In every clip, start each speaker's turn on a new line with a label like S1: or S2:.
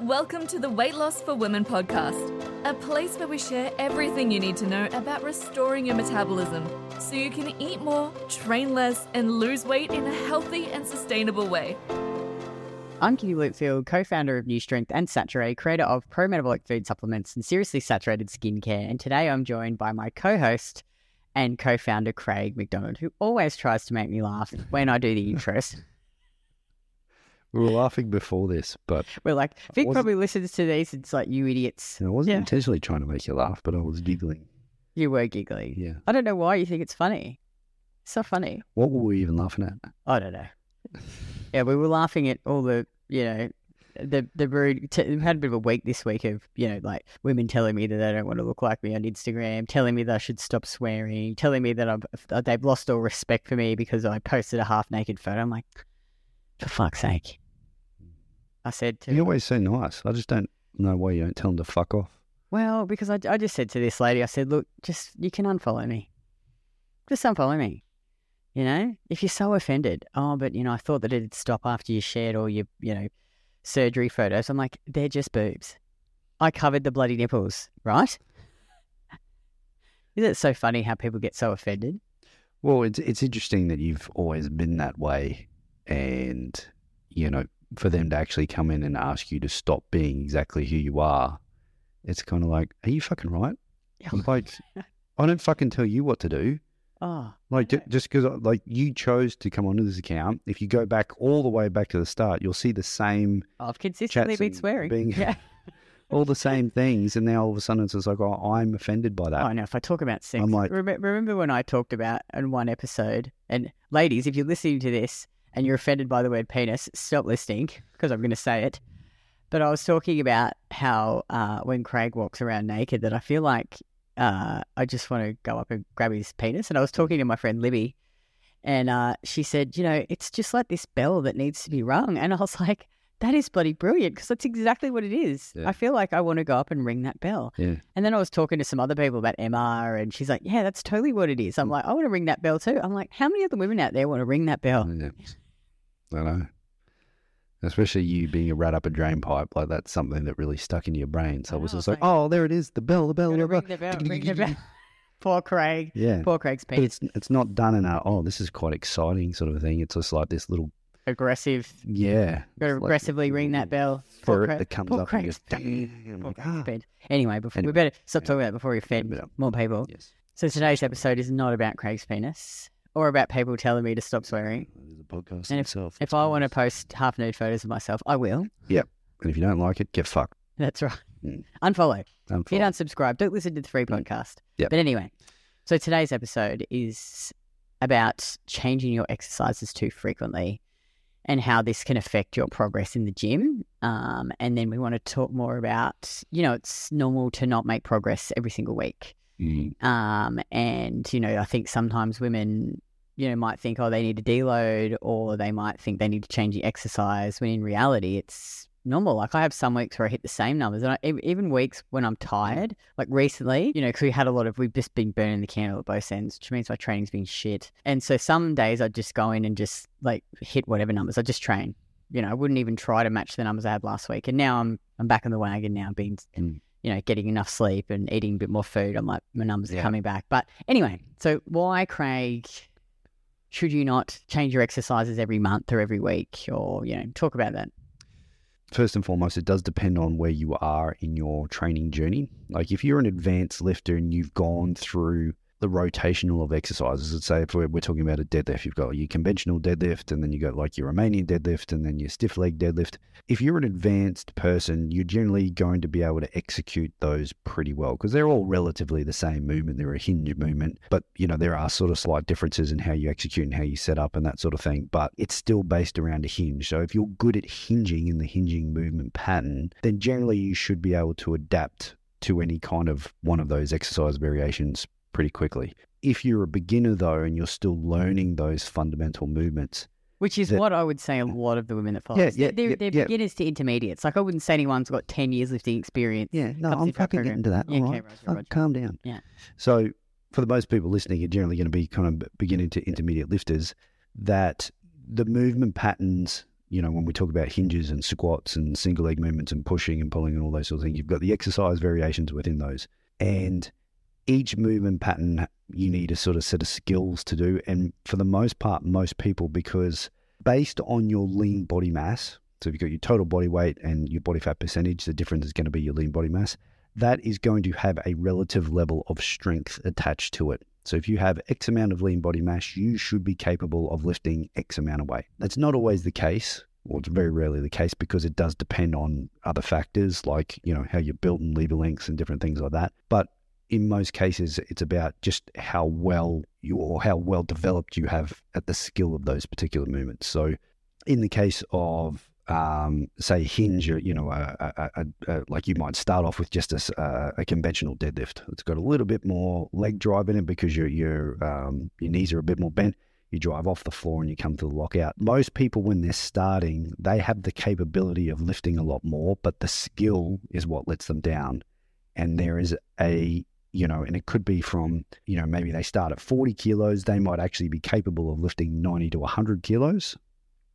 S1: Welcome to the Weight Loss for Women podcast, a place where we share everything you need to know about restoring your metabolism so you can eat more, train less, and lose weight in a healthy and sustainable way.
S2: I'm Kitty Blomfield, co-founder of New Strength and Saturée, creator of pro metabolic food supplements and seriously saturated skincare. And today I'm joined by my co-host and co-founder Craig McDonald, who always tries to make me laugh when I do the intros.
S3: We were laughing before this, but
S2: We're like, Vic probably listens to these. It's like you idiots.
S3: I wasn't
S2: Yeah.
S3: intentionally trying to make you laugh, but I was giggling.
S2: You were giggling.
S3: Yeah.
S2: I don't know why you think it's funny. It's so funny.
S3: What were we even laughing at?
S2: I don't know. Yeah, we were laughing at all the, you know, the the rude. T- had a bit of a week this week of, you know, like women telling me that they don't want to look like me on Instagram, telling me that I should stop swearing, telling me that I'm that they've lost all respect for me because I posted a half naked photo. I'm like, for fuck's sake. I said to
S3: You're always so nice. I just don't know why you don't tell them to fuck off.
S2: Well, because I, I just said to this lady, I said, look, just, you can unfollow me. Just unfollow me. You know, if you're so offended, oh, but, you know, I thought that it'd stop after you shared all your, you know, surgery photos. I'm like, they're just boobs. I covered the bloody nipples, right? Isn't it so funny how people get so offended?
S3: Well, it's it's interesting that you've always been that way, and you know, for them to actually come in and ask you to stop being exactly who you are, it's kind of like, are you fucking right? Like, I don't fucking tell you what to do.
S2: Oh,
S3: Like
S2: Yeah.
S3: just because uh, like you chose to come onto this account, if you go back all the way back to the start, you'll see the same
S2: I've consistently been swearing.
S3: being-
S2: Yeah.
S3: all the same things, and now all of a sudden it's just like, oh, I'm offended by that.
S2: Oh no! If I talk about sex,
S3: I'm like-
S2: remember when I talked about in one episode? And ladies, if you're listening to this and you're offended by the word penis, stop listening because I'm going to say it. But I was talking about how uh, when Craig walks around naked, that I feel like uh, I just want to go up and grab his penis. And I was talking to my friend Libby, and uh, she said, you know, it's just like this bell that needs to be rung. And I was like, that is bloody brilliant because that's exactly what it is.
S3: Yeah.
S2: I feel like I want to go up and ring that bell.
S3: Yeah.
S2: And then I was talking to some other people about MR, and she's like, "Yeah, that's totally what it is." I'm like, "I want to ring that bell too." I'm like, "How many other women out there want to ring that bell?"
S3: Yeah. I know. Especially you being a rat up a drain pipe, like that's something that really stuck into your brain. So
S2: I
S3: was
S2: oh,
S3: just like, oh, there it is, the bell, the bell, the bell.
S2: ring the bell, ring the bell. Poor Craig.
S3: Yeah.
S2: Poor Craig's
S3: But
S2: penis.
S3: it's it's not done in a oh, this is quite exciting sort of thing. It's just like this little
S2: Aggressive.
S3: yeah.
S2: Got to
S3: It's like
S2: aggressively ring that bell. Craig-
S3: that comes up and goes, damn. Like, ah.
S2: bed. Anyway, before we better stop
S3: Yeah.
S2: talking about it before we offend
S3: Yeah.
S2: more people.
S3: Yes.
S2: So today's episode is not about Craig's penis or about people telling me to stop swearing.
S3: There's a podcast
S2: And
S3: itself.
S2: If I want to post half nude photos of myself, I will. Yep.
S3: And if you don't like it, get fucked.
S2: That's right.
S3: Mm.
S2: Unfollow.
S3: Unfollow.
S2: Hit unsubscribe. Don't listen to the free
S3: Mm.
S2: podcast.
S3: Yep.
S2: But anyway, so today's episode is about changing your exercises too frequently and how this can affect your progress in the gym. Um, and then we want to talk more about, you know, it's normal to not make progress every single week.
S3: Mm.
S2: Um, and, you know, I think sometimes women, you know, might think, oh, they need to deload or they might think they need to change the exercise when in reality it's normal. Like I have some weeks where I hit the same numbers and I, even weeks when I'm tired, like recently, you know, because we had a lot of, we've just been burning the candle at both ends, which means my training's been shit. And so some days I just go in and just like hit whatever numbers. I just train. You know, I wouldn't even try to match the numbers I had last week. And now I'm I'm back on the wagon now, being
S3: Mm.
S2: you know, getting enough sleep and eating a bit more food. I'm like, my numbers are coming back. But anyway, so why, Craig, should you not change your exercises every month or every week or, you know, talk about that?
S3: First and foremost, it does depend on where you are in your training journey. Like if you're an advanced lifter and you've gone through the rotational of exercises, let's say if we're, we're talking about a deadlift, you've got your conventional deadlift and then you got like your Romanian deadlift and then your stiff leg deadlift. If you're an advanced person, you're generally going to be able to execute those pretty well because they're all relatively the same movement. They're a hinge movement, but you know, there are sort of slight differences in how you execute and how you set up and that sort of thing, but it's still based around a hinge. So if you're good at hinging in the hinging movement pattern, then generally you should be able to adapt to any kind of one of those exercise variations pretty quickly. If you're a beginner though and you're still learning those fundamental movements,
S2: Which is
S3: That-
S2: what I would say a lot of the women that follow
S3: Yeah, yeah,
S2: they're,
S3: yeah,
S2: they're
S3: yeah.
S2: beginners to intermediates. Like I wouldn't say anyone's got 10 years lifting experience.
S3: yeah, no, I'm
S2: with that
S3: fucking
S2: program.
S3: getting to that.
S2: Yeah,
S3: all
S2: okay,
S3: right,
S2: Roger,
S3: Fuck,
S2: Roger.
S3: calm down.
S2: Yeah.
S3: So for the most people listening, you're generally going to be kind of beginning to intermediate lifters. That the movement patterns you know, when we talk about hinges and squats and single leg movements and pushing and pulling and all those sort of things, you've got the exercise variations within those. And each movement pattern, you hmm. need a sort of set of skills to do. And for the most part, most people, because based on your lean body mass, so if you've got your total body weight and your body fat percentage, the difference is going to be your lean body mass. That is going to have a relative level of strength attached to it. So if you have X amount of lean body mass, you should be capable of lifting X amount of weight. That's not always the case, or it's very rarely the case because it does depend on other factors like, you know, how you're built and lever lengths and different things like that. But in most cases, it's about just how well you or how well developed you have at the skill of those particular movements. So, in the case of um, say hinge, you know, a, a, a, like you might start off with just a, conventional deadlift. It's got a little bit more leg drive in it because your your um, your knees are a bit more bent. You drive off the floor and you come to the lockout. Most people, when they're starting, they have the capability of lifting a lot more, but the skill is what lets them down. And there is a you know, and it could be from, you know, maybe they start at 40 kilos, they might actually be capable of lifting 90 to 100 kilos,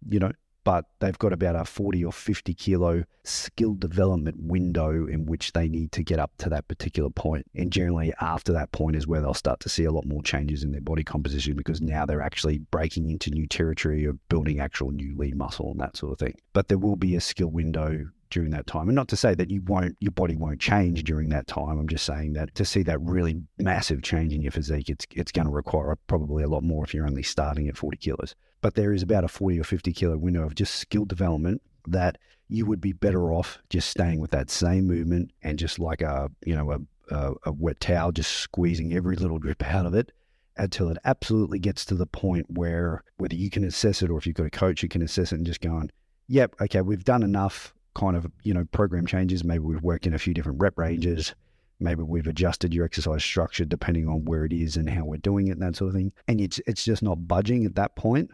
S3: you know, but they've got about a 40 or 50 kilo skill development window in which they need to get up to that particular point. And generally, after that point, is where they'll start to see a lot more changes in their body composition because now they're actually breaking into new territory of building actual new lean muscle and that sort of thing. But there will be a skill window during that time. And not to say that you won't, your body won't change during that time. I'm just saying that to see that really massive change in your physique, it's it's going to require probably a lot more if you're only starting at 40 kilos. But there is about a 40 or 50 kilo window of just skill development that you would be better off just staying with that same movement and just like a you know a, a, a wet towel, just squeezing every little drip out of it until it absolutely gets to the point where whether you can assess it or if you've got a coach you can assess it and just going, yep, okay, we've done enough kind of, you know, program changes. Maybe we've worked in a few different rep ranges. Maybe we've adjusted your exercise structure depending on where it is and how we're doing it and that sort of thing. And it's, it's just not budging at that point.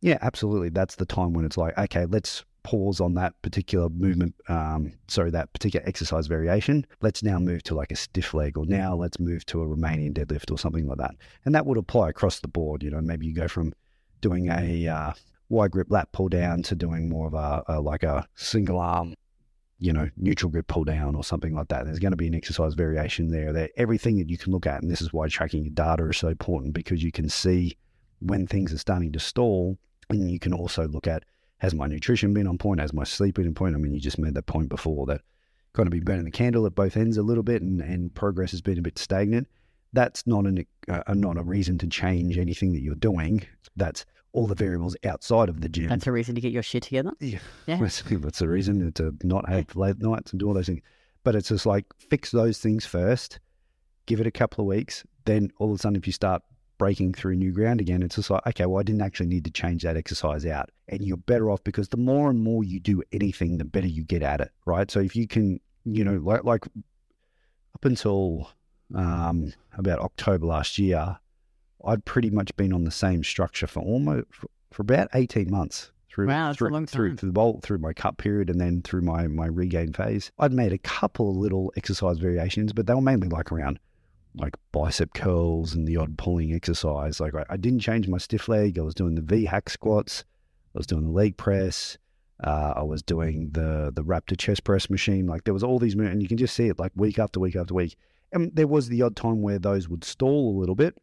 S3: Yeah, absolutely. That's the time when it's like, okay, let's pause on that particular movement, um, sorry, that particular exercise variation. Let's now move to like a stiff leg, or now let's move to a Romanian deadlift or something like that. And that would apply across the board. You know, maybe you go from doing a uh, wide grip lat pull down to doing more of a, a like a single arm you know, neutral grip pull down or something like that. There's going to be an exercise variation there. That everything that you can look at, and this is why tracking your data is so important because you can see when things are starting to stall, and you can also look at has my nutrition been on point, has my sleep been on point. I mean, you just made that point before that kind of be burning the candle at both ends a little bit, and, and progress has been a bit stagnant. That's not an uh, not a reason to change anything that you're doing. That's all the variables outside of the gym.
S2: That's a reason to get your shit together.
S3: Yeah, yeah. That's, that's a reason to not have late nights and do all those things. But it's just like fix those things first, give it a couple of weeks. Then all of a sudden, if you start breaking through new ground again, it's just like, okay, well, I didn't actually need to change that exercise out. And you're better off because the more and more you do anything, the better you get at it, right? So if you can, you know, like, like up until um, about October last year, I'd pretty much been on the same structure for almost for, about eighteen months through
S2: wow,
S3: through, through, through the bolt through my cut period and then through my my regain phase. I'd made a couple of little exercise variations, but they were mainly like around like bicep curls and the odd pulling exercise. Like I, I didn't change my stiff leg. I was doing the V hack squats. I was doing the leg press. Uh, I was doing the the Raptor chest press machine. Like there was all these, and you can just see it like week after week after week. And there was the odd time where those would stall a little bit,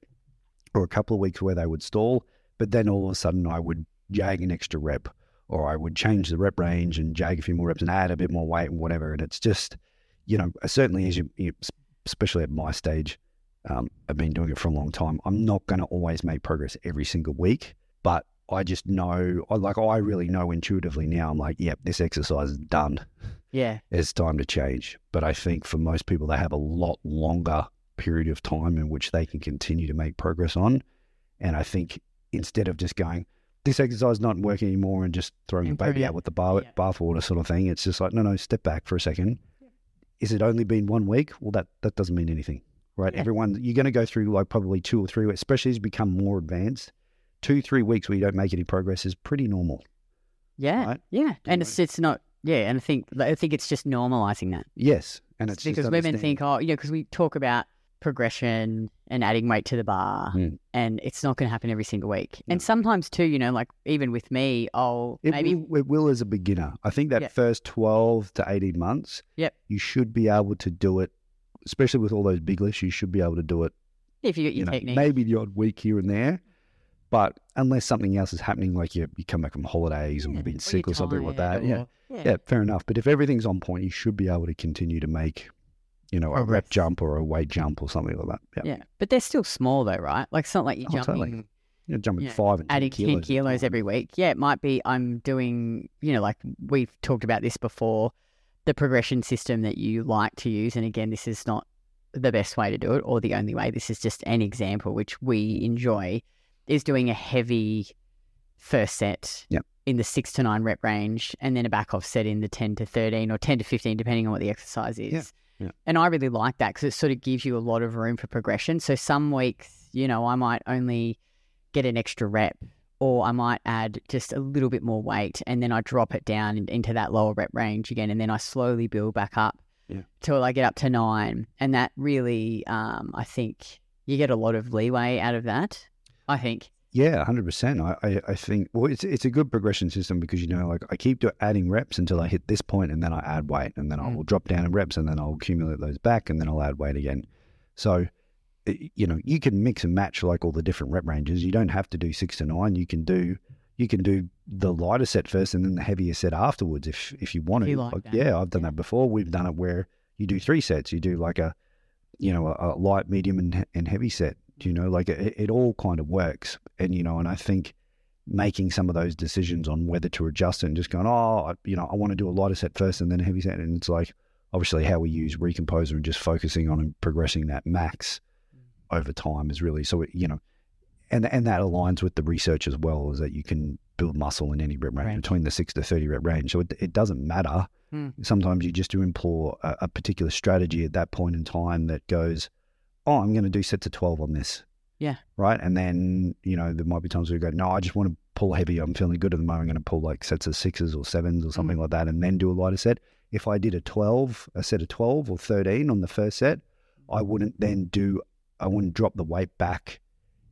S3: or a couple of weeks where they would stall, but then all of a sudden I would jag an extra rep or I would change the rep range and jag a few more reps and add a bit more weight and whatever. And it's just, you know, certainly as you, especially at my stage, um, I've been doing it for a long time. I'm not going to always make progress every single week, but I just know, like, I really know intuitively now. I'm like, yep, this exercise is done.
S2: Yeah.
S3: It's time to change. But I think for most people, they have a lot longer period of time in which they can continue to make progress on. And I think instead of just going, this exercise is not working anymore and just throwing the baby out with the bar, yeah. bathwater sort of thing, it's just like, no, no, step back for a second. Yeah. Is it only been one week? Well, that, that doesn't mean anything, right? Yeah. Everyone, you're going to go through like probably two or three, especially as you become more advanced. Two, three weeks where you don't make any progress is pretty normal.
S2: Yeah. Right? Yeah. And it's, it's not, yeah. And I think, I think it's just normalizing that.
S3: Yes. And it's
S2: because women think, oh, you know, because we talk about progression and adding weight to the bar,
S3: Mm.
S2: and it's not going to happen every single week.
S3: No.
S2: And sometimes too, you know, like even with me, I'll
S3: It,
S2: maybe
S3: will, it will as a beginner. I think that
S2: Yeah.
S3: first 12 to 18 months,
S2: Yep.
S3: you should be able to do it, especially with all those big lifts, you should be able to do it,
S2: if you get
S3: you
S2: your
S3: know,
S2: technique,
S3: maybe the odd week here and there. But unless something else is happening, like you, you come back from holidays and
S2: Yeah,
S3: you've been
S2: or
S3: sick
S2: you're
S3: or something like that, yeah,
S2: yeah.
S3: yeah, fair enough. But if everything's on point, you should be able to continue to make, you know, a oh, rep
S2: Progress.
S3: jump or a weight jump or something like that. Yeah,
S2: Yeah, but they're still small though, right? Like it's not like you're
S3: Oh,
S2: jumping,
S3: totally. Mm-hmm. You're jumping
S2: Yeah.
S3: five and 10
S2: adding
S3: kilos,
S2: ten kilos every week. Yeah, it might be. I'm doing, you know, like we've talked about this before, the progression system that you like to use. And again, this is not the best way to do it or the only way. This is just an example which we enjoy. Is doing a heavy first set
S3: Yep.
S2: in the six to nine rep range, and then a back off set in the ten to thirteen or ten to fifteen, depending on what the exercise is.
S3: Yeah. Yeah.
S2: And I really like that because it sort of gives you a lot of room for progression. So some weeks, you know, I might only get an extra rep or I might add just a little bit more weight and then I drop it down into that lower rep range again and then I slowly build back up
S3: Yeah.
S2: till I get up to nine. And that really, um, I think you get a lot of leeway out of that. I think.
S3: Yeah, hundred percent. I, I I think well, it's it's a good progression system because you know, like I keep do, adding reps until I hit this point, and then I add weight, and then I
S2: Mm.
S3: will drop down in reps, and then I'll accumulate those back, and then I'll add weight again. So, you know, you can mix and match like all the different rep ranges. You don't have to do six to nine. You can do you can do the lighter set first, and then the heavier set afterwards if if you want to.
S2: like that.
S3: yeah, I've done
S2: Yeah.
S3: that before. We've done it where you do three sets. You do like a you know, a, a light, medium, and, and heavy set. You know, like it, it all kind of works. And, you know, and I think making some of those decisions on whether to adjust it and just going, oh, I, you know, I want to do a lighter set first and then a heavy set. And it's like, obviously, how we use Recomposer and just focusing on and progressing that max over time is really so, it, you know, and and that aligns with the research as well, is that you can build muscle in any rep range
S2: Range.
S3: between the six to 30 rep range. So it, it doesn't matter
S2: Hmm.
S3: sometimes you just do employ a, a particular strategy at that point in time that goes, oh, I'm going to do sets of 12 on this.
S2: Yeah.
S3: Right. And then, you know, there might be times where you go, no, I just want to pull heavy. I'm feeling good at the moment. I'm going to pull like sets of sixes or sevens or something like that and then do a lighter set. If I did a 12, a set of 12 or 13 on the first set, I wouldn't then do, I wouldn't drop the weight back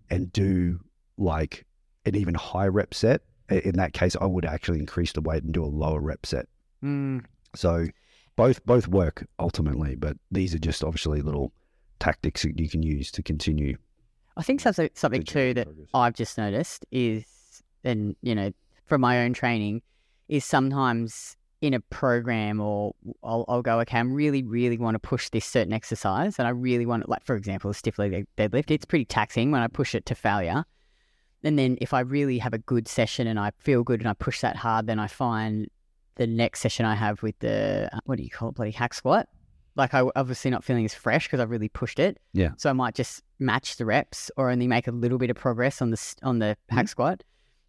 S3: and do like an even high rep set. In that case, I would actually increase the weight and do a lower rep set.
S2: Mm,
S3: So both both work ultimately, but these are just obviously little tactics that you can use to continue.
S2: I think something, something too that. I've just noticed is, and you know, from my own training, is sometimes in a program or I'll, I'll go, okay, I'm really, really want to push this certain exercise, and I really want it, like for example, a stiff leg deadlift. It's pretty taxing when I push it to failure. And then if I really have a good session and I feel good and I push that hard, then I find the next session I have with the uh, what do you call it, bloody hack squat. Like I obviously not feeling as fresh because I've really pushed it.
S3: Yeah.
S2: So I might just match the reps or only make a little bit of progress on the on the hack squat.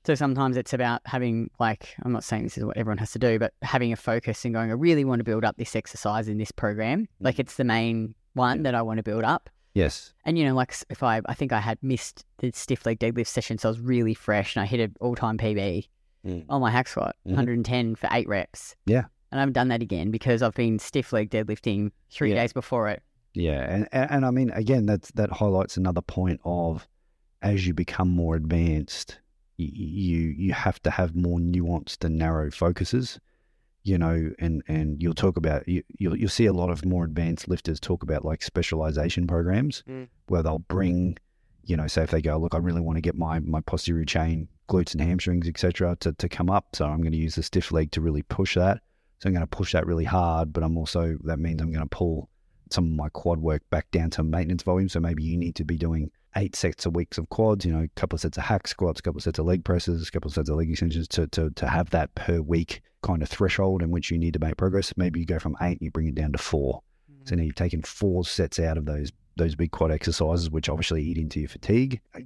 S2: So sometimes it's about having like I'm not saying this is what everyone has to do, but having a focus and going, I really want to build up this exercise in this program. Like it's the main one that I want to build up.
S3: Yes.
S2: And you know, like if I I think I had missed the stiff leg deadlift session, so I was really fresh and I hit an all time PB
S3: Mm.
S2: on my hack squat,
S3: Mhm.
S2: 110 for eight reps.
S3: Yeah.
S2: And I haven't done that again because I've been stiff leg deadlifting three
S3: Yeah.
S2: days before it.
S3: Yeah, and, and I mean again that's that highlights another point of as you become more advanced, you you have to have more nuanced and narrow focuses. You know, and and you'll talk about you you'll you'll see a lot of more advanced lifters talk about like specialization programs
S2: Mm.
S3: where they'll bring, you know, say if they go, look, I really want to get my my posterior chain, glutes and hamstrings, etc., to to come up, so I'm going to use the stiff leg to really push that. So I'm going to push that really hard, but I'm also that means I'm going to pull some of my quad work back down to maintenance volume. So maybe you need to be doing eight sets a weeks of quads, you know, a couple of sets of hack squats, a couple of sets of leg presses, a couple of sets of leg extensions to, to, to have that per week kind of threshold in which you need to make progress. Maybe you go from eight, you bring it down to four. So mm. now you've taken four sets out of those those big quad exercises, which obviously eat into your fatigue. I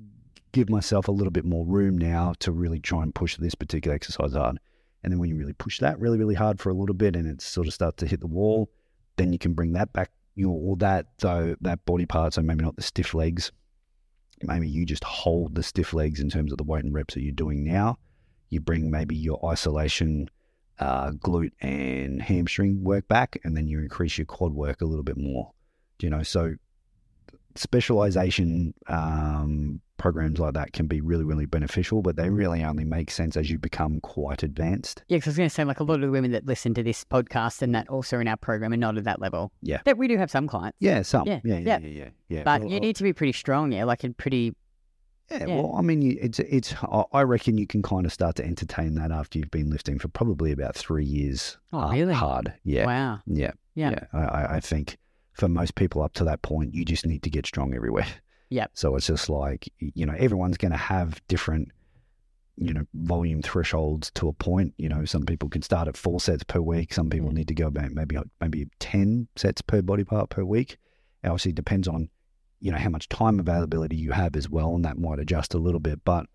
S3: give myself a little bit more room now to really try and push this particular exercise hard. And then when you really push that really, really hard for a little bit and it sort of starts to hit the wall, then you can bring that back, you or that though that body part, so maybe not the stiff legs. Maybe you just hold the stiff legs in terms of the weight and reps that you're doing now. You bring maybe your isolation uh, glute and hamstring work back, and then you increase your quad work a little bit more. You know, so specialization um, programs like that can be really, really beneficial, but they really only make sense as you become quite advanced.
S2: Yeah, because I was going to say, like a lot of the women that listen to this podcast and that also in our program are not at that level.
S3: Yeah.
S2: That we do have some clients.
S3: Yeah, some.
S2: Yeah,
S3: Yeah,
S2: yeah.
S3: yeah, yeah, yeah. yeah.
S2: But
S3: Well,
S2: you need to be pretty strong, yeah, like in pretty.
S3: Yeah, well, I mean, it's it's. I- reckon you can kind of start to entertain that after you've been lifting for probably about three years.
S2: Oh, really?
S3: Hard, yeah,
S2: Wow.
S3: yeah,
S2: Yeah.
S3: I, I think for most people up to that point, you just need to get strong everywhere.
S2: Yep.
S3: So it's just like you know, everyone's going to have different, you know, volume thresholds to a point. You know, some people can start at four sets per week. Some people
S2: Yeah.
S3: need to go about maybe maybe ten sets per body part per week. It obviously depends on you know how much time availability you have as well, and that might adjust a little bit. But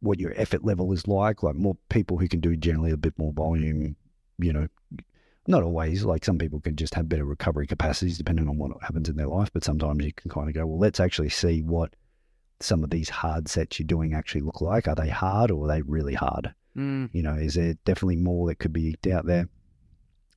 S3: what your effort level is like, like more people who can do generally a bit more volume, you know, not always. Like some people can just have better recovery capacities depending on what happens in their life. But sometimes you can kind of go, well, let's actually see what some of these hard sets you're doing actually look like. Are they hard or are they really hard?
S2: Mm.
S3: You know, is there definitely more that could be out there?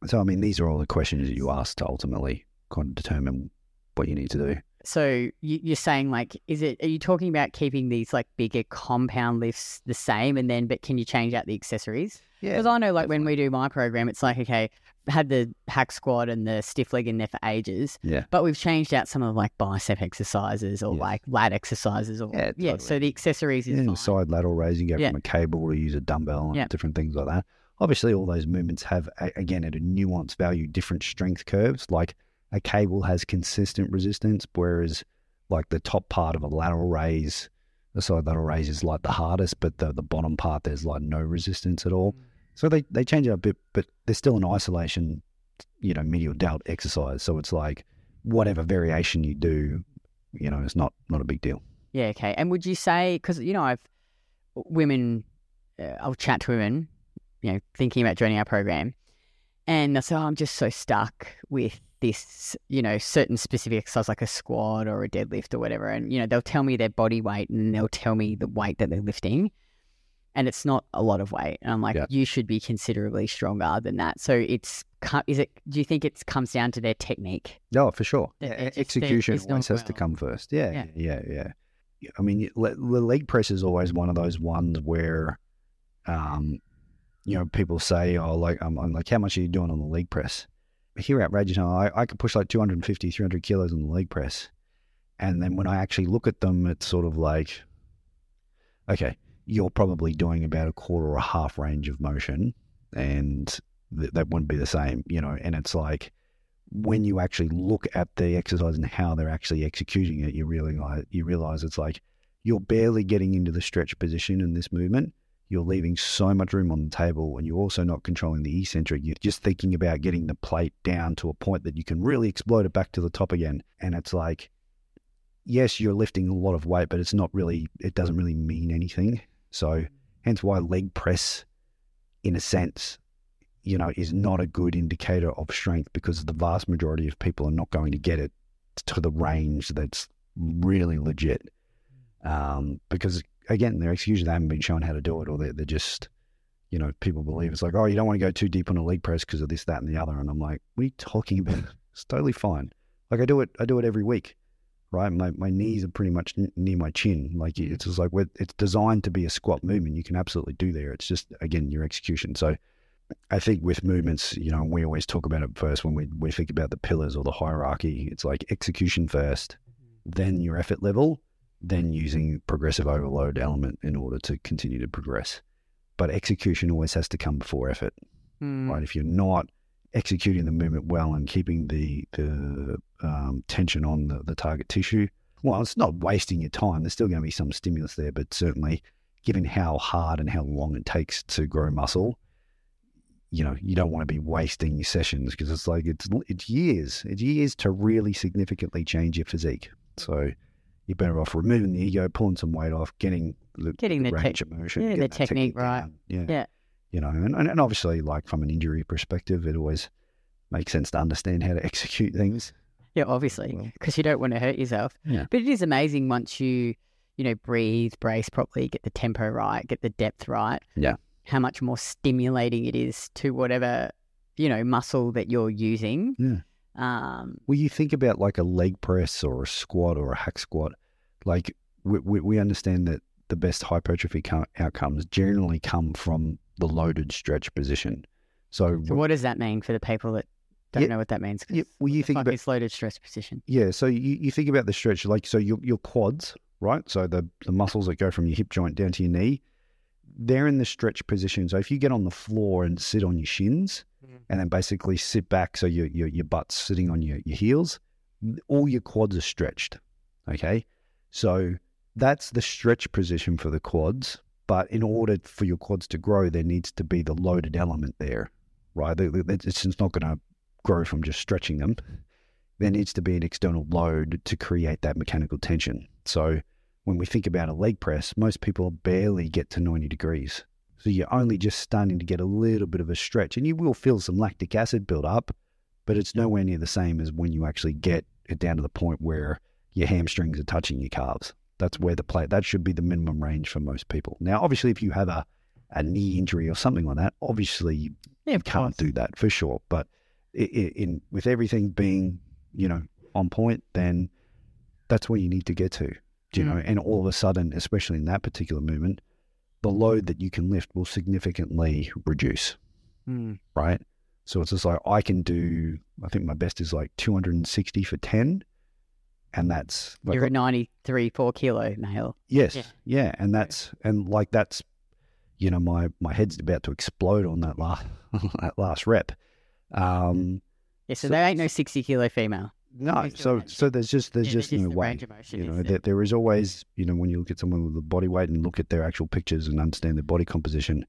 S3: So, I mean, these are all the questions that you ask to ultimately kind of determine what you need to do.
S2: So you, you're saying like, is it? Are you talking about keeping these like bigger compound lifts the same, and then but can you change out the accessories?
S3: Yeah.
S2: Because I know like when we do my program, it's like okay, had the hack squat and the stiff leg in there for ages,
S3: Yeah.
S2: but we've changed out some of like bicep exercises or
S3: Yes.
S2: like lat exercises or
S3: Yeah,
S2: yeah.
S3: totally.
S2: So the accessories is fine.
S3: side lateral raise, you go
S2: Yeah.
S3: from a cable to use a dumbbell and
S2: Yeah.
S3: different things like that. Obviously, all those movements have, a- again, at a nuanced value, different strength curves. Like a cable has consistent resistance, whereas like the top part of a lateral raise, the side lateral raise is like the hardest, but the, the bottom part, there's like no resistance at all. Mm. So they, they change it a bit, but there's still an isolation, you know, medial delt exercise. So it's like whatever variation you do, you know, it's not, not a big deal.
S2: Yeah, okay. And would you say because you know I've women, uh, I'll chat to women, you know, thinking about joining our program, and they say, "Oh, I'm just so stuck with this, you know, certain specific exercise like a squat or a deadlift or whatever." And you know, they'll tell me their body weight and they'll tell me the weight that they're lifting, and it's not a lot of weight. And I'm like,
S3: Yeah.
S2: you should be considerably stronger than that. So it's is it? Do you think it comes down to their technique?
S3: No, for sure. Yeah,
S2: just-
S3: execution always has to come first. Yeah,
S2: Yeah.
S3: yeah, yeah. yeah. I mean, le- the leg press is always one of those ones where, um, you know, people say, "Oh, like I'm, I'm like, how much are you doing on the leg press?" Here at Raging, I, I could push like 250, 300 kilos on the leg press, and then when I actually look at them, it's sort of like, okay, you're probably doing about a quarter or a half range of motion, and th- that wouldn't be the same, you know. And it's like when you actually look at the exercise and how they're actually executing it, you realize you realize it's like you're barely getting into the stretch position in this movement. You're leaving so much room on the table, and you're also not controlling the eccentric. You're just thinking about getting the plate down to a point that you can really explode it back to the top again. And it's like, yes, you're lifting a lot of weight, but it's not really. It doesn't really mean anything. So, hence why leg press, in a sense, you know, is not a good indicator of strength because the vast majority of people are not going to get it to the range that's really legit. Um, because again, their execution, they haven't been shown how to do it, or they're, they're just, you know, people believe it's like, oh, you don't want to go too deep on a leg press because of this, that, and the other. And I'm like, what are you talking about? It's totally fine. Like I do it, I do it every week, right? My my knees are pretty much n- near my chin. Like it's just like it's designed to be a squat movement. You can absolutely do there. It's just again your execution. So I think with movements, you know, we always talk about it first when we, we think about the pillars or the hierarchy. It's like execution first, then your effort level, then using progressive overload element in order to continue to progress. But execution always has to come before effort,
S2: Mm.
S3: right? If you're not executing the movement well and keeping the the um, tension on the, the target tissue, well, it's not wasting your time. There's still going to be some stimulus there, but certainly, given how hard and how long it takes to grow muscle, you know, you don't want to be wasting your sessions because it's like it's it's years, it's years to really significantly change your physique. So you're better off removing the ego, pulling some weight off, getting the,
S2: Getting the
S3: range
S2: tech-
S3: of motion,
S2: yeah, the
S3: getting that
S2: technique right.
S3: down. Yeah,
S2: Yeah.
S3: You know, and, and obviously, like from an injury perspective, it always makes sense to understand how to execute things.
S2: Yeah, obviously, because you don't want to hurt yourself.
S3: Yeah.
S2: But it is amazing once you, you know, breathe, brace properly, get the tempo right, get the depth right.
S3: Yeah.
S2: How much more stimulating it is to whatever, you know, muscle that you're using.
S3: Yeah.
S2: Um,
S3: Well, you think about like a leg press or a squat or a hack squat, like we, we, we understand that the best hypertrophy co- outcomes generally come from the loaded stretch position. So,
S2: so what does that mean for the people that don't
S3: Yeah,
S2: know what that means?
S3: yeah, well, you think about
S2: is loaded stress position.
S3: yeah, so you, you think about the stretch, like so your your quads, right? So the the muscles that go from your hip joint down to your knee, they're in the stretch position. So if you get on the floor and sit on your shins,
S2: Mhm.
S3: and then basically sit back, so your your, your butt's sitting on your, your heels, all your quads are stretched. Okay, so that's the stretch position for the quads. But in mm-hmm. order for your quads to grow, there needs to be the loaded element there, right? It's not going to grow from just stretching them. There needs to be an external load to create that mechanical tension. So when we think about a leg press, most people barely get to 90 degrees. So you're only just starting to get a little bit of a stretch, and you will feel some lactic acid build up, but it's nowhere near the same as when you actually get it down to the point where your hamstrings are touching your calves. That's where the play that should be the minimum range for most people. Now, obviously, if you have a, a knee injury or something like that, obviously you
S2: Yeah,
S3: can't do that for sure. But i i in with everything being you know on point, then that's where you need to get to. You
S2: Mm.
S3: know, and all of a sudden, especially in that particular movement, the load that you can lift will significantly reduce.
S2: Mm.
S3: Right. So it's just like I can do. I think my best is like 260 for 10, and that's like,
S2: You're a 93, 4 kilo male.
S3: Yes,
S2: Yeah.
S3: yeah. and that's and like that's, you know, my my head's about to explode on that last that last rep. Um,
S2: Yeah, so,
S3: So-
S2: there ain't no 60 kilo female.
S3: no,
S2: Who's
S3: so
S2: that
S3: so there's just there's
S2: Yeah,
S3: just
S2: there's
S3: no
S2: the
S3: way.
S2: range of motion
S3: You know,
S2: there.
S3: there, there is always you know when you look at someone with a body weight and look at their actual pictures and understand their body composition,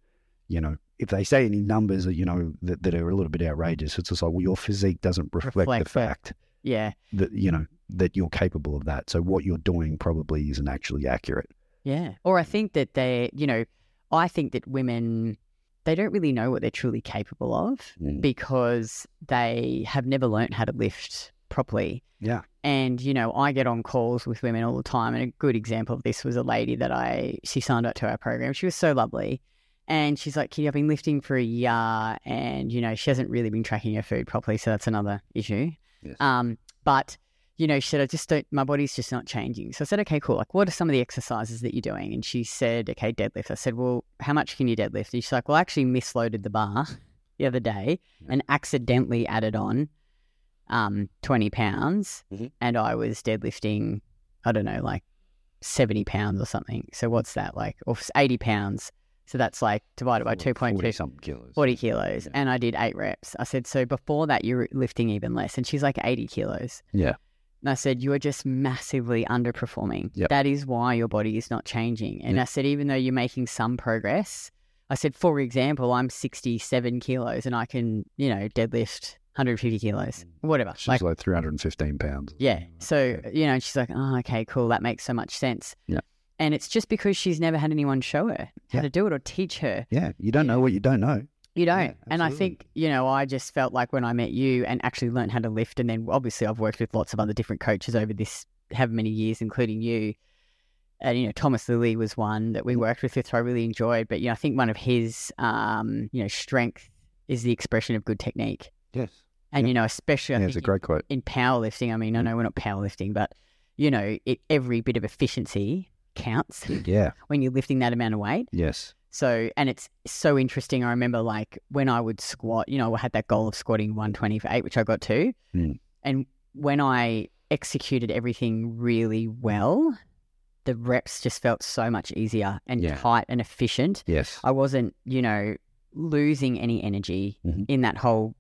S3: you know, if they say any numbers that you know that, that are a little bit outrageous, it's just like well, your physique doesn't reflect,
S2: Reflect
S3: the
S2: that.
S3: fact
S2: Yeah,
S3: that you know that you're capable of that. So what you're doing probably isn't actually accurate.
S2: yeah. Or I think that they, you know, I think that women, they don't really know what they're truly capable of
S3: Mm.
S2: because they have never learned how to lift properly.
S3: Yeah.
S2: And, you know, I get on calls with women all the time. And a good example of this was a lady that I, she signed up to our program. She was so lovely. And she's like, Kitty, I've been lifting for a year and, you know, she hasn't really been tracking her food properly. So that's another issue.
S3: Yes.
S2: Um, but, you know, she said, I just don't, my body's just not changing. So I said, okay, cool. Like, what are some of the exercises that you're doing? And she said, okay, deadlift. I said, well, how much can you deadlift? And she's like, well, I actually misloaded the bar the other day and accidentally added on um, 20 pounds.
S3: Mhm.
S2: And I was deadlifting, I don't know, like 70 pounds or something. So what's that like? Or 80 pounds. So that's like divided by 2.2.
S3: something kilos.
S2: 40 kilos
S3: Yeah.
S2: and I did eight reps. I said, so before that, you were lifting even less. And she's like 80 kilos.
S3: Yeah.
S2: And I said, you are just massively underperforming.
S3: Yep.
S2: That is why your body is not changing. And
S3: Yep.
S2: I said, even though you're making some progress, I said, for example, I'm 67 kilos and I can, you know, deadlift 150 kilos, mm. whatever.
S3: She's
S2: Like,
S3: like, 315 pounds.
S2: yeah. Mm. So,
S3: Yeah.
S2: you know, she's like, oh, okay, cool. That makes so much sense.
S3: Yeah.
S2: And it's just because she's never had anyone show her how
S3: Yeah.
S2: to do it or teach her.
S3: Yeah, you don't know what you don't know.
S2: You don't.
S3: Yeah,
S2: and I think, you know, I just felt like when I met you and actually learned how to lift, and then obviously I've worked with lots of other different coaches over this however many years, including you. And, you know, Thomas Lilly was one that we worked with who I really enjoyed. But, you know, I think one of his, um, you know, strength is the expression of good technique.
S3: Yes.
S2: And,
S3: Yeah.
S2: you know, especially I
S3: Yeah,
S2: think
S3: it's a
S2: in-
S3: great quote.
S2: in powerlifting, I mean, I
S3: Mm.
S2: know we're not powerlifting, but, you know, it, every bit of efficiency counts
S3: Yeah.
S2: when you're lifting that amount of weight.
S3: Yes.
S2: So, and it's so interesting. I remember like when I would squat, you know, I had that goal of squatting 120 for eight, which I got to.
S3: Mm.
S2: And when I executed everything really well, the reps just felt so much easier and
S3: Yeah.
S2: tight and efficient.
S3: Yes.
S2: I wasn't, you know, losing any energy
S3: Mhm.
S2: in that whole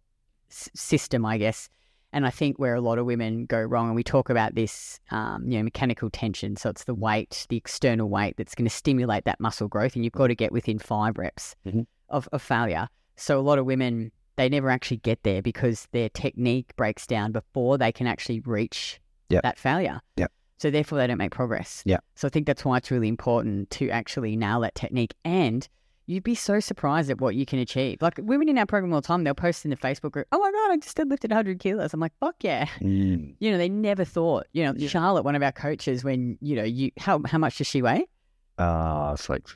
S2: s- system, I guess. And I think where a lot of women go wrong, and we talk about this, um, you know, mechanical tension. So it's the weight, the external weight that's going to stimulate that muscle growth, and you've got to get within five reps
S3: Mhm.
S2: of, of failure. So a lot of women, they never actually get there because their technique breaks down before they can actually reach
S3: Yep.
S2: that failure.
S3: Yep.
S2: So therefore, they don't make progress.
S3: Yep.
S2: So I think that's why it's really important to actually nail that technique. And you'd be so surprised at what you can achieve. Like women in our program all the time, they'll post in the Facebook group, "Oh my god, I just deadlifted 100 kilos." I'm like, "Fuck yeah!"
S3: Mm.
S2: You know, they never thought. You know,
S3: Yeah.
S2: Charlotte, one of our coaches, when you know, you how how much does she weigh?
S3: Uh, it's like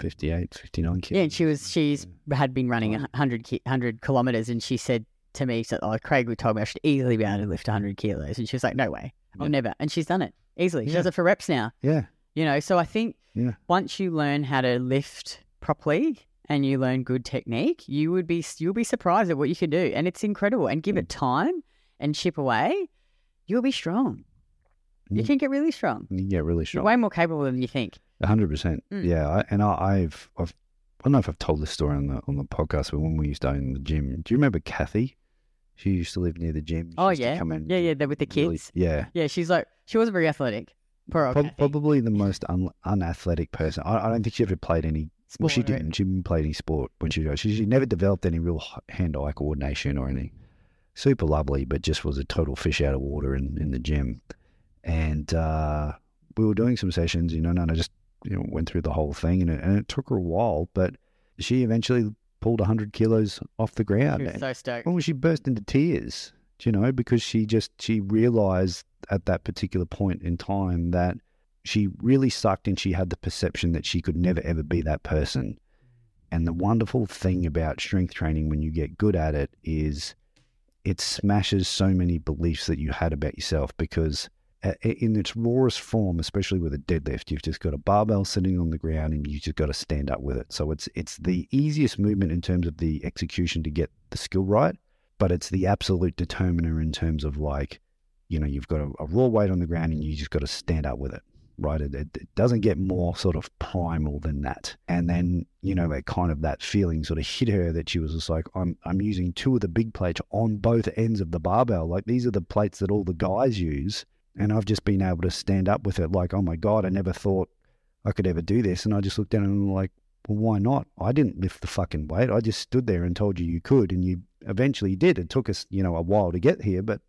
S3: 58, 59 kilos.
S2: Yeah, and she was she's had been running a
S3: Fine.
S2: 100 ki- 100 kilometers, and she said to me, so oh, Craig would told me I should easily be able to lift 100 kilos, and she was like, "No way, I'll
S3: Yeah.
S2: never." And she's done it easily. She
S3: Yeah.
S2: does it for reps now.
S3: Yeah.
S2: You know, so I think
S3: Yeah.
S2: once you learn how to lift properly and you learn good technique, you would be you'll be surprised at what you can do, and it's incredible. And give
S3: Mm.
S2: it time and chip away, you'll be strong. You
S3: Mm.
S2: can get really strong.
S3: You get really
S2: You're
S3: strong.
S2: way more capable than you think.
S3: A hundred percent.
S2: Mm.
S3: Yeah, I, and I, I've, I've, I don't know if I've told this story on the on the podcast, but when we used to own the gym, do you remember Kathy? She used to live near the gym. She
S2: Oh
S3: used to
S2: yeah,
S3: come in
S2: yeah, yeah. With the
S3: really-
S2: kids.
S3: yeah,
S2: Yeah, she's like she wasn't very athletic. Poor old
S3: Prob-
S2: Kathy.
S3: probably the most un- unathletic person. I, I don't think she ever played any. Well, she
S2: right?
S3: didn't. She didn't play any sport when she was. She, she never developed any real hand-eye coordination or anything. Super lovely, but just was a total fish out of water in, in the gym. And uh, we were doing some sessions, you know, and I just you know went through the whole thing, and it, and it took her a while, but she eventually pulled hundred kilos off the ground.
S2: She was
S3: And-
S2: so stoked.
S3: well, she burst into tears, you know, because she just she realized at that particular point in time that she really sucked and she had the perception that she could never ever be that person. And the wonderful thing about strength training when you get good at it is it smashes so many beliefs that you had about yourself because uh, in its rawest form, especially with a deadlift, you've just got a barbell sitting on the ground and you just got to stand up with it. So it's it's the easiest movement in terms of the execution to get the skill right, but it's the absolute determiner in terms of like, you know, you've got a, a raw weight on the ground and you just got to stand up with it. Right, it, it, it doesn't get more sort of primal than that. And then you know, that kind of that feeling sort of hit her that she was just like, I'm I'm using two of the big plates on both ends of the barbell. Like these are the plates that all the guys use, and I've just been able to stand up with it. Like, oh my god, I never thought I could ever do this. And I just looked down and I'm like, well, why not? I didn't lift the fucking weight. I just stood there and told you you could, and you eventually did. It took us, you know, a while to get here, but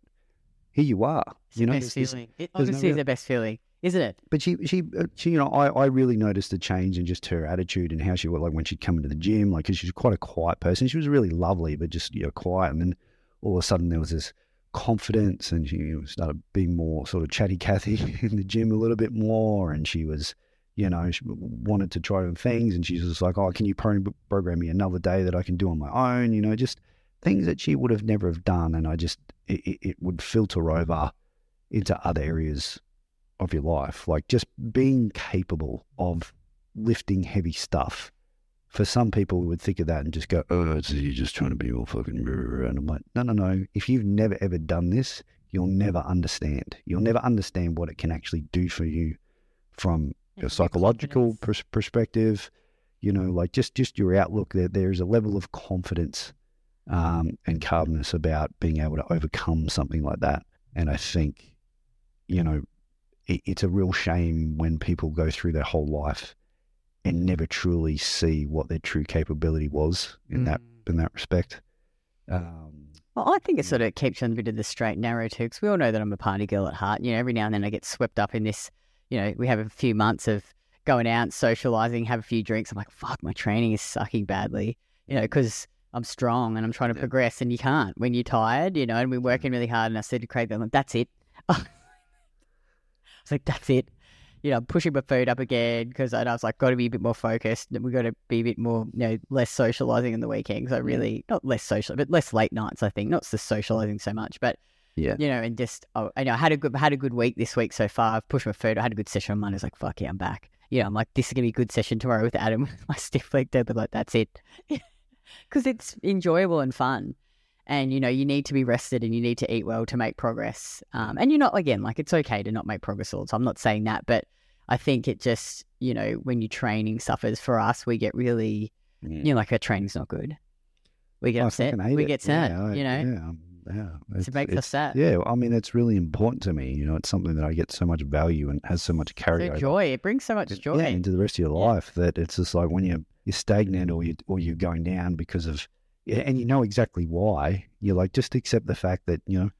S3: here you are.
S2: It's
S3: you
S2: the
S3: know,
S2: best
S3: this- this-
S2: feeling. It
S3: no
S2: honestly is the best feeling, isn't it?
S3: but she, she, uh, she, you know, I, I really noticed a change in just her attitude and how she was like when she'd come into the gym, like, because she's quite a quiet person. She was really lovely, but just, you know, quiet. And then all of a sudden there was this confidence and she started being more sort of chatty Cathy in the gym a little bit more. And she was, you know, she wanted to try things. And she's just like, oh, can you pro- program me another day that I can do on my own? You know, just things that she would have never have done. And I just, it, it would filter over into other areas of your life. Like just being capable of lifting heavy stuff. For some people, we would think of that and just go, "Oh, it's, you're just trying to be all fucking." rah, rah, rah." And I'm like, no, no, no. If you've never ever done this, you'll never understand. You'll never understand what it can actually do for you from
S2: your
S3: psychological pers- perspective. You know, like just just your outlook. There, there's a level of confidence um, and calmness about being able to overcome something like that. And I think, you know, it, it's a real shame when people go through their whole life and never truly see what their true capability was in that
S2: Mm.
S3: in that respect. Um,
S2: Well, I think it sort of keeps you on a bit of the straight and narrow too, because we all know that I'm a party girl at heart. You know, every now and then I get swept up in this. You know, we have a few months of going out, socializing, have a few drinks. I'm like, fuck, my training is sucking badly. You know, because I'm strong and I'm trying to
S3: Yeah.
S2: progress, and you can't when you're tired. You know, and we're working really hard. And I said to Craig, I'm like, that's it. Like, that's it. You know, I'm pushing my food up again because I was like, got to be a bit more focused. We've got to be a bit more, you know, less socializing in the weekends. I really, not less social, but less late nights. I think not the socializing so much, but
S3: Yeah.
S2: you know, and just oh, I know I had a good had a good week this week so far. I've pushed my food. I had a good session on Monday. I was like, fuck yeah, I'm back. You know, I'm like, this is gonna be a good session tomorrow with Adam. my stiff leg dead, but like that's it, because it's enjoyable and fun. And you know, you need to be rested and you need to eat well to make progress. Um, and you're not again like it's okay to not make progress all the time. I'm not saying that, but I think it just you know when your training suffers for us, we get really you know like our training's not good. We get
S3: I
S2: upset. We
S3: it.
S2: get sad.
S3: Yeah, I-
S2: you know,
S3: Yeah, um, yeah.
S2: So it makes us sad.
S3: Yeah, I mean, it's really important to me. You know, it's something that I get so much value and has so much
S2: so joy. It brings so much joy.
S3: Yeah, into the rest of your
S2: Yeah.
S3: life that it's just like when you're you're stagnant or you or you're going down because of yeah, and you know exactly why. You're like just accept the fact that you know,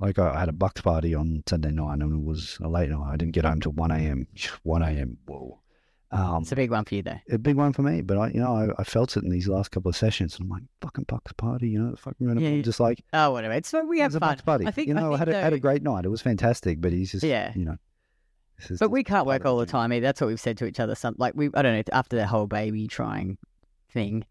S3: like I, I had a bucks party on Sunday night and it was a late night. I didn't get home till one a.m. One a.m. Whoa, um,
S2: It's a big one for you though.
S3: a big one for me. But I, you know, I, I felt it in these last couple of sessions. And I'm like, fucking bucks party, you know, fucking.
S2: Yeah, yeah.
S3: just like,
S2: Oh, whatever. It's we
S3: it
S2: have fun.
S3: bucks party.
S2: I think
S3: you know, I,
S2: think
S3: had a, had a great night. It was fantastic. But he's just,
S2: Yeah.
S3: you know,
S2: But we can't work all the time either. That's what we've said to each other. Some like we, I don't know, after the whole baby trying thing,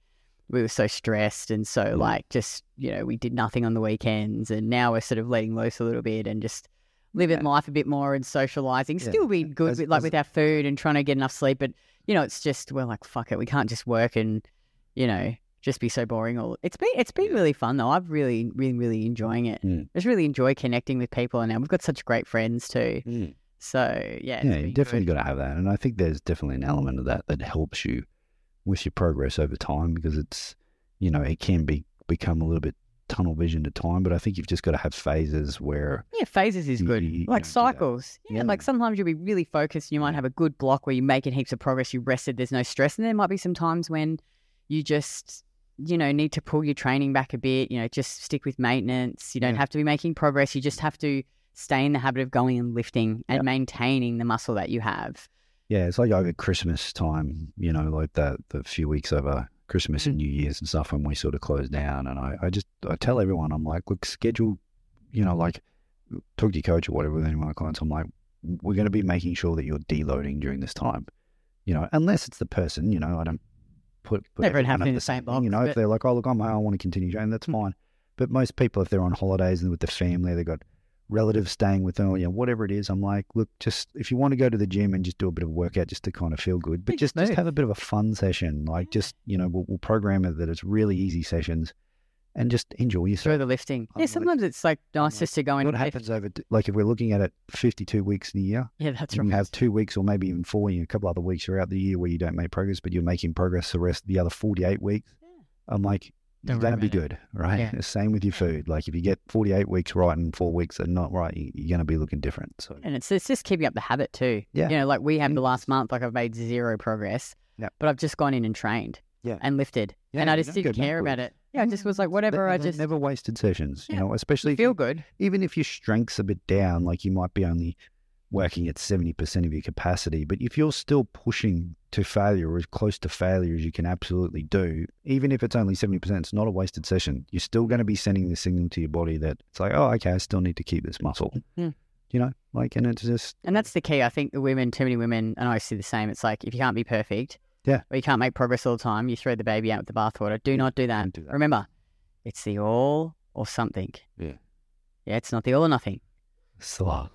S2: we were so stressed and so
S3: Mm.
S2: like just you know we did nothing on the weekends, and now we're sort of letting loose a little bit and just living
S3: Yeah.
S2: life a bit more and socializing.
S3: Yeah.
S2: Still being good
S3: As-
S2: with, like
S3: as-
S2: with our food and trying to get enough sleep, but you know it's just we're like fuck it, we can't just work and you know just be so boring. All it's been it's been really fun though. I've really really really enjoying it.
S3: Mm.
S2: Just really enjoy connecting with people, and now we've got such great friends too. So yeah,
S3: Yeah, you definitely
S2: good.
S3: got to have that. And I think there's definitely an element of that that helps you with your progress over time because it's, you know, it can be become a little bit tunnel vision to time. But I think you've just got to have phases where,
S2: Yeah, phases is
S3: You-
S2: good.
S3: you-
S2: like cycles. Yeah,
S3: Yeah.
S2: like sometimes you'll be really focused and you might have a good block where you're making heaps of progress, you rested, there's no stress. And there might be some times when you just, you know, need to pull your training back a bit, you know, just stick with maintenance. You don't
S3: Yeah.
S2: have to be making progress. You just have to stay in the habit of going and lifting and maintaining the muscle that you have.
S3: Yeah, it's like over Christmas time, you know, like the, the few weeks over Christmas and mm. New Year's and stuff when we sort of close down. And I, I just, I tell everyone, I'm like, look, schedule, you know, like talk to your coach or whatever with any of my clients. I'm like, we're going to be making sure that you're deloading during this time, you know, unless it's the person, you know, I don't put, put
S2: Everyone in the same box,
S3: You know, if they're like, oh, look, I'm, I want to continue training, that's mm. fine. But most people, if they're on holidays and with the family, they've got relatives staying with them, you know, whatever it is, I'm like, look, just if you want to go to the gym and just do a bit of workout just to kind of feel good, but just, just have a bit of a fun session. Like, just, you know, we'll, we'll program it that it's really easy sessions and just enjoy
S2: Throw
S3: yourself.
S2: the lifting.
S3: I'm
S2: Yeah,
S3: like-
S2: sometimes it's like nice
S3: like,
S2: just to go in
S3: What happens over, like, if we're looking at it 52 weeks in a year,
S2: Yeah, that's
S3: you
S2: right.
S3: can have two weeks or maybe even four, you know, a couple other weeks throughout the year where you don't make progress, but you're making progress the rest the other 48 weeks. I'm like, you're going to be good, right?
S2: Yeah.
S3: Same with your food. Like if you get 48 weeks right and four weeks are not right, you- you're going to be looking different. So
S2: And it's, it's just keeping up the habit too.
S3: Yeah.
S2: You know, like we have the last month, like I've made zero progress.
S3: Yep.
S2: But I've just gone in and trained.
S3: Yeah.
S2: And lifted.
S3: Yeah,
S2: and I just didn't care about it. Yeah, I just was like, whatever, I
S3: They're
S2: just
S3: never wasted sessions, you know, especially if
S2: feel
S3: you-
S2: good.
S3: even if your strength's a bit down, like you might be only working at 70% of your capacity, but if you're still pushing to failure or as close to failure as you can absolutely do, even if it's only 70%, it's not a wasted session. You're still going to be sending the signal to your body that it's like, oh, okay, I still need to keep this muscle.
S2: Yeah.
S3: You know, like, and it's just,
S2: And that's the key. I think the women, too many women, and I see the same. It's like if you can't be perfect,
S3: Yeah.
S2: or you can't make progress all the time, you throw the baby out with the bathwater. Do not do that.
S3: Do that.
S2: Remember, it's the all or something.
S3: Yeah.
S2: Yeah, it's not the all or nothing.
S3: slow.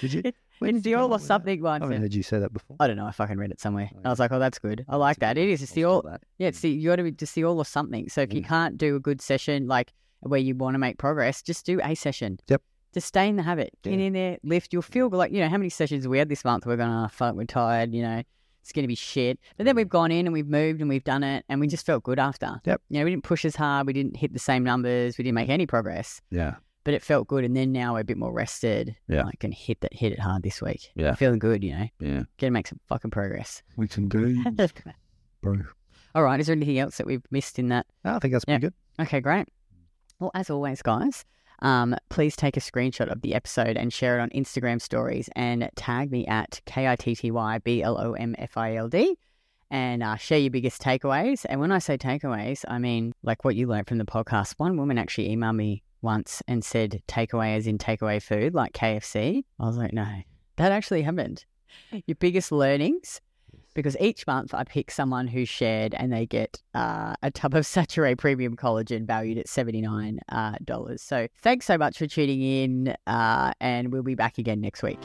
S3: Did you?
S2: It's the all or something
S3: I haven't heard you say that before.
S2: I don't know. I fucking read it somewhere.
S3: Oh,
S2: I was like, oh, that's good. I like that. It is. It's the all. Yeah, it's the you got to be just the all or something. So if you
S3: Mm.
S2: can't do a good session, like where you want to make progress, just do a session.
S3: Yep.
S2: Just stay in the habit. Get in there, lift. You'll feel like you know how many sessions we had this month. We're gonna oh, fuck. We're tired. You know, it's gonna be shit. But then we've gone in and we've moved and we've done it, and we just felt good after.
S3: Yep.
S2: You know, we didn't push as hard. We didn't hit the same numbers. We didn't make any progress.
S3: Yeah.
S2: But it felt good, and then now we're a bit more rested.
S3: Yeah.
S2: I can hit that, hit it hard this week.
S3: Yeah.
S2: feeling good. You know,
S3: Yeah.
S2: gonna make some fucking progress.
S3: We can do, bro.
S2: All right. Is there anything else that we've missed in that?
S3: I think that's
S2: Yeah.
S3: pretty good.
S2: Okay, great. Well, as always, guys, um, please take a screenshot of the episode and share it on Instagram stories and tag me at K I T T Y B L O M F I L D and uh, share your biggest takeaways. And when I say takeaways, I mean like what you learned from the podcast. One woman actually emailed me once and said takeaway as in takeaway food, like KFC. I was like, no, that actually happened. Your biggest learnings because each month I pick someone who shared and they get uh, a tub of Saturée Premium Collagen valued at $79. Uh, so thanks so much for tuning in uh, and we'll be back again next week.